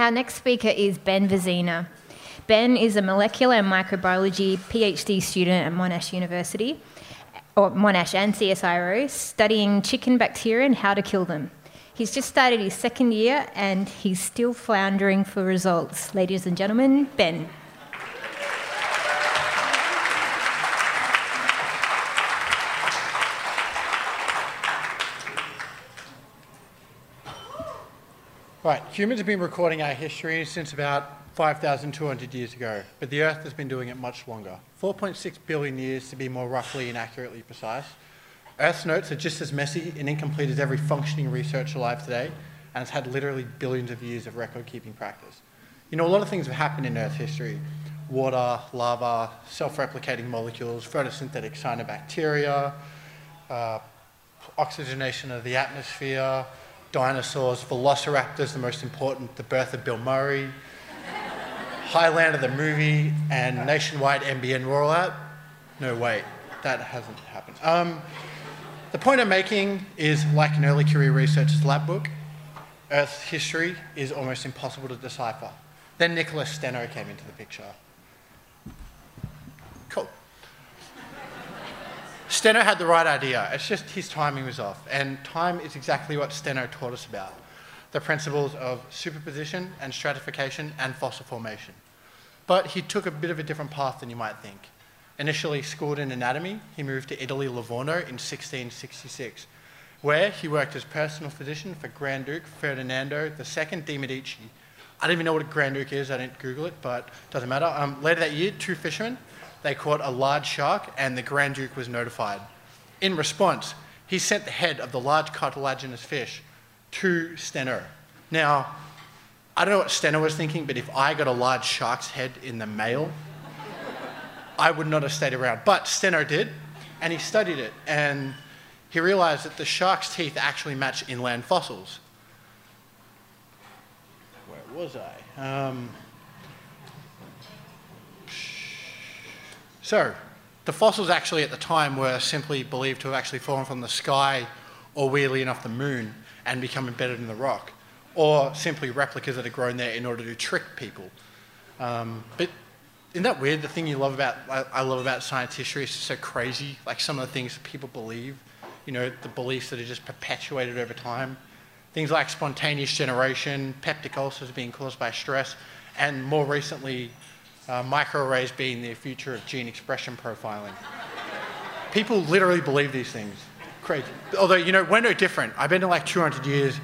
Our next speaker is Ben Vezina. Ben is a molecular and microbiology PhD student at Monash University, or Monash and CSIRO, studying chicken bacteria and how to kill them. He's just started his second year and he's still floundering for results. Ladies and gentlemen, Ben. Right, humans have been recording our history since about 5,200 years ago, but the Earth has been doing it much longer. 4.6 billion years to be more roughly and accurately precise. Earth's notes are just as messy and incomplete as every functioning research alive today, and it's had literally billions of years of record keeping practice. You know, a lot of things have happened in Earth history water, lava, self replicating molecules, photosynthetic cyanobacteria, uh, oxygenation of the atmosphere, dinosaurs, velociraptors, the most important, the birth of Bill Murray, Highlander the movie, and nationwide NBN rollout. No, wait, that hasn't happened. Um, the point I'm making is like an early career researcher's lab book, Earth's history is almost impossible to decipher. Then Nicolas Steno came into the picture. Cool. Steno had the right idea. It's just his timing was off. And time is exactly what Steno taught us about the principles of superposition and stratification and fossil formation. But he took a bit of a different path than you might think. Initially schooled in anatomy, he moved to Italy, Livorno in 1666, where he worked as personal physician for Grand Duke Ferdinando II di Medici. I don't even know what a Grand Duke is, I didn't Google it, but doesn't matter. Um, later that year, two fishermen they caught a large shark, and the Grand Duke was notified. In response, he sent the head of the large cartilaginous fish to Steno. Now, I don't know what Steno was thinking, but if I got a large shark's head in the mail, I would not have stayed around. But Steno did, and he studied it, and he realized that the shark's teeth actually match inland fossils. Where was I? Um, So, the fossils actually at the time were simply believed to have actually fallen from the sky or weirdly enough the moon and become embedded in the rock, or simply replicas that had grown there in order to trick people. Um, but isn't that weird? The thing you love about I love about science history is so crazy. Like some of the things that people believe, you know, the beliefs that are just perpetuated over time. Things like spontaneous generation, peptic ulcers being caused by stress, and more recently, uh, microarrays being the future of gene expression profiling. People literally believe these things. Crazy. Although, you know, we're no different. I've been in like 200 years.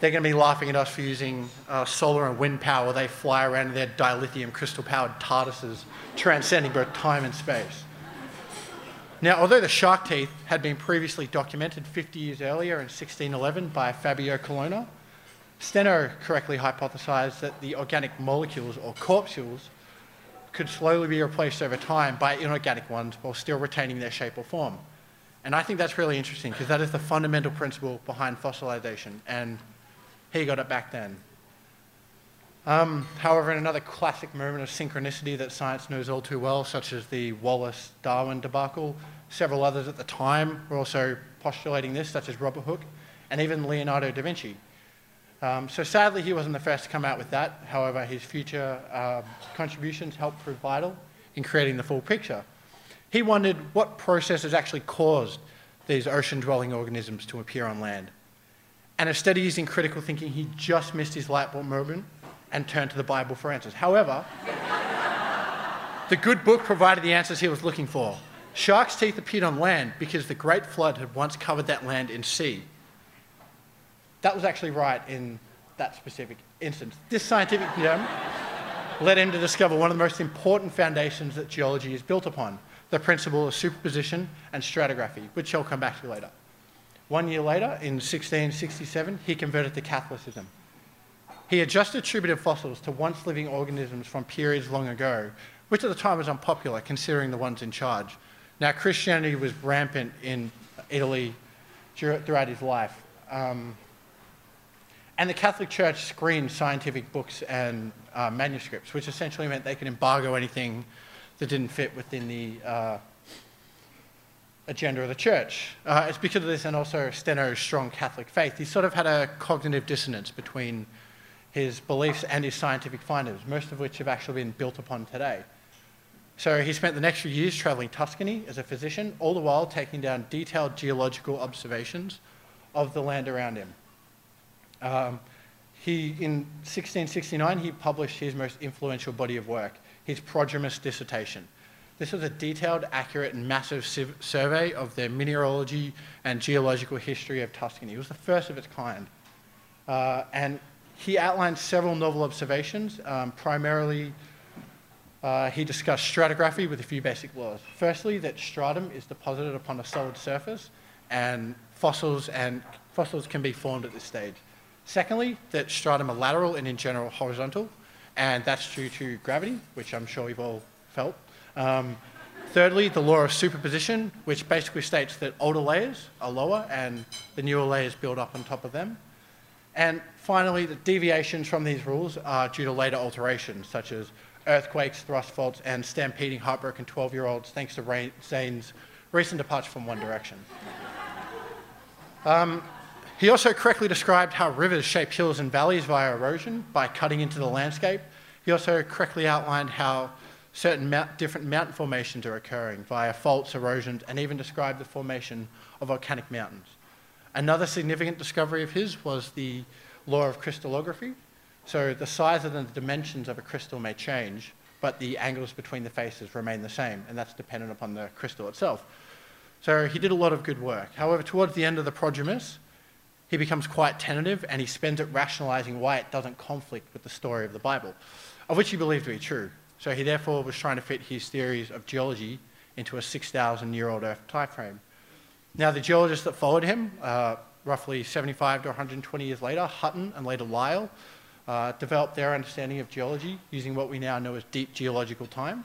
They're going to be laughing at us for using uh, solar and wind power. They fly around in their dilithium crystal powered TARDISes, transcending both time and space. Now, although the shark teeth had been previously documented 50 years earlier in 1611 by Fabio Colonna, Steno correctly hypothesized that the organic molecules or corpuscles could slowly be replaced over time by inorganic ones while still retaining their shape or form. And I think that's really interesting because that is the fundamental principle behind fossilization, and he got it back then. Um, however, in another classic moment of synchronicity that science knows all too well, such as the Wallace Darwin debacle, several others at the time were also postulating this, such as Robert Hooke and even Leonardo da Vinci. Um, so sadly, he wasn't the first to come out with that. However, his future uh, contributions helped prove vital in creating the full picture. He wondered what processes actually caused these ocean-dwelling organisms to appear on land. And instead of using critical thinking, he just missed his light bulb moment and turned to the Bible for answers. However, the good book provided the answers he was looking for. Shark's teeth appeared on land because the Great Flood had once covered that land in sea that was actually right in that specific instance. This scientific term led him to discover one of the most important foundations that geology is built upon the principle of superposition and stratigraphy, which I'll come back to later. One year later, in 1667, he converted to Catholicism. He had just attributed fossils to once living organisms from periods long ago, which at the time was unpopular considering the ones in charge. Now, Christianity was rampant in Italy throughout his life. Um, and the Catholic Church screened scientific books and uh, manuscripts, which essentially meant they could embargo anything that didn't fit within the uh, agenda of the church. Uh, it's because of this and also Steno's strong Catholic faith. He sort of had a cognitive dissonance between his beliefs and his scientific findings, most of which have actually been built upon today. So he spent the next few years traveling Tuscany as a physician, all the while taking down detailed geological observations of the land around him. Um, he, in 1669, he published his most influential body of work, his Prodromus dissertation. This was a detailed, accurate, and massive survey of the mineralogy and geological history of Tuscany. It was the first of its kind. Uh, and he outlined several novel observations. Um, primarily, uh, he discussed stratigraphy with a few basic laws. Firstly, that stratum is deposited upon a solid surface, and fossils and fossils can be formed at this stage. Secondly, that stratum are lateral and in general horizontal, and that's due to gravity, which I'm sure you've all felt. Um, thirdly, the law of superposition, which basically states that older layers are lower and the newer layers build up on top of them. And finally, the deviations from these rules are due to later alterations, such as earthquakes, thrust faults, and stampeding heartbroken 12-year-olds, thanks to Zayn's recent departure from One Direction. Um, he also correctly described how rivers shape hills and valleys via erosion by cutting into the landscape. He also correctly outlined how certain mount, different mountain formations are occurring via faults, erosions, and even described the formation of volcanic mountains. Another significant discovery of his was the law of crystallography. So the size and the dimensions of a crystal may change, but the angles between the faces remain the same, and that's dependent upon the crystal itself. So he did a lot of good work. However, towards the end of the Prodromus, he becomes quite tentative and he spends it rationalizing why it doesn't conflict with the story of the Bible, of which he believed to be true. So he therefore was trying to fit his theories of geology into a 6,000 year old Earth time frame. Now, the geologists that followed him, uh, roughly 75 to 120 years later, Hutton and later Lyell, uh, developed their understanding of geology using what we now know as deep geological time.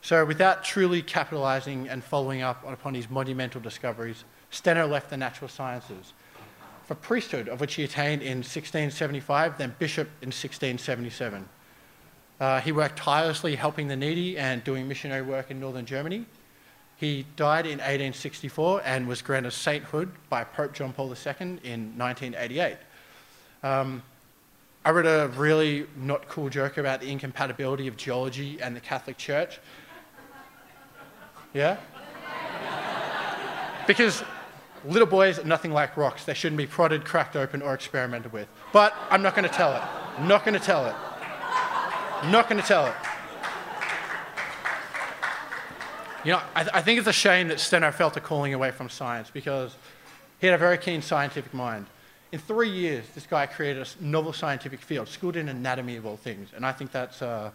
So, without truly capitalizing and following up upon his monumental discoveries, Steno left the natural sciences for priesthood, of which he attained in 1675, then bishop in 1677. Uh, he worked tirelessly helping the needy and doing missionary work in northern Germany. He died in 1864 and was granted sainthood by Pope John Paul II in 1988. Um, I read a really not cool joke about the incompatibility of geology and the Catholic Church. Yeah? Because little boys are nothing like rocks. They shouldn't be prodded, cracked open, or experimented with. But I'm not going to tell it. Not going to tell it. Not going to tell it. You know, I, th- I, think it's a shame that Steno felt a calling away from science because he had a very keen scientific mind. In three years, this guy created a novel scientific field, schooled in anatomy of all things, and I think that's uh,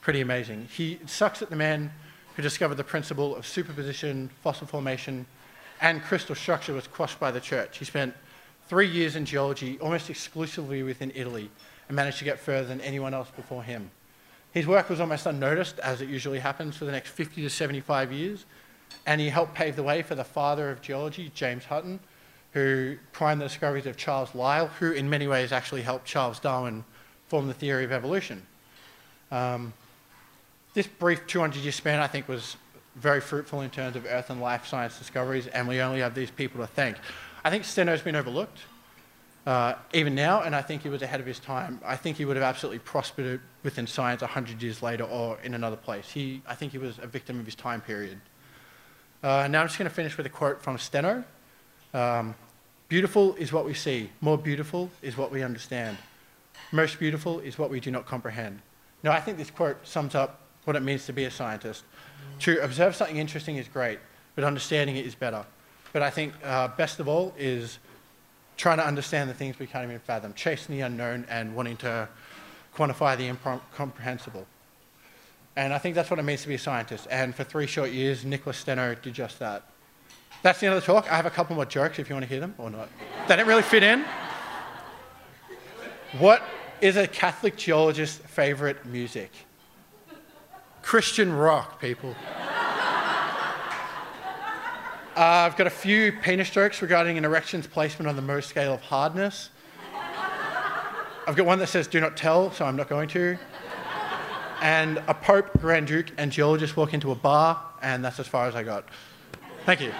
pretty amazing. He sucks at the man who discovered the principle of superposition, fossil formation, and crystal structure was quashed by the church. He spent three years in geology, almost exclusively within Italy, and managed to get further than anyone else before him. His work was almost unnoticed, as it usually happens for the next 50 to 75 years, and he helped pave the way for the father of geology, James Hutton, who primed the discoveries of Charles Lyell, who in many ways actually helped Charles Darwin form the theory of evolution. Um, this brief 200 year span, I think, was very fruitful in terms of earth and life science discoveries, and we only have these people to thank. I think Steno's been overlooked uh, even now, and I think he was ahead of his time. I think he would have absolutely prospered within science 100 years later or in another place. He, I think he was a victim of his time period. Uh, now I'm just going to finish with a quote from Steno. Um, beautiful is what we see. More beautiful is what we understand. Most beautiful is what we do not comprehend. Now, I think this quote sums up what it means to be a scientist. To observe something interesting is great, but understanding it is better. But I think uh, best of all is trying to understand the things we can't even fathom, chasing the unknown and wanting to quantify the incomprehensible. And I think that's what it means to be a scientist. And for three short years, Nicolas Steno did just that. That's the end of the talk. I have a couple more jokes if you want to hear them or not. They didn't really fit in. What is a Catholic geologist's favorite music? Christian rock, people. Uh, I've got a few penis jokes regarding an erection's placement on the Mohs scale of hardness. I've got one that says do not tell, so I'm not going to. And a Pope, Grand Duke, and geologist walk into a bar, and that's as far as I got. Thank you.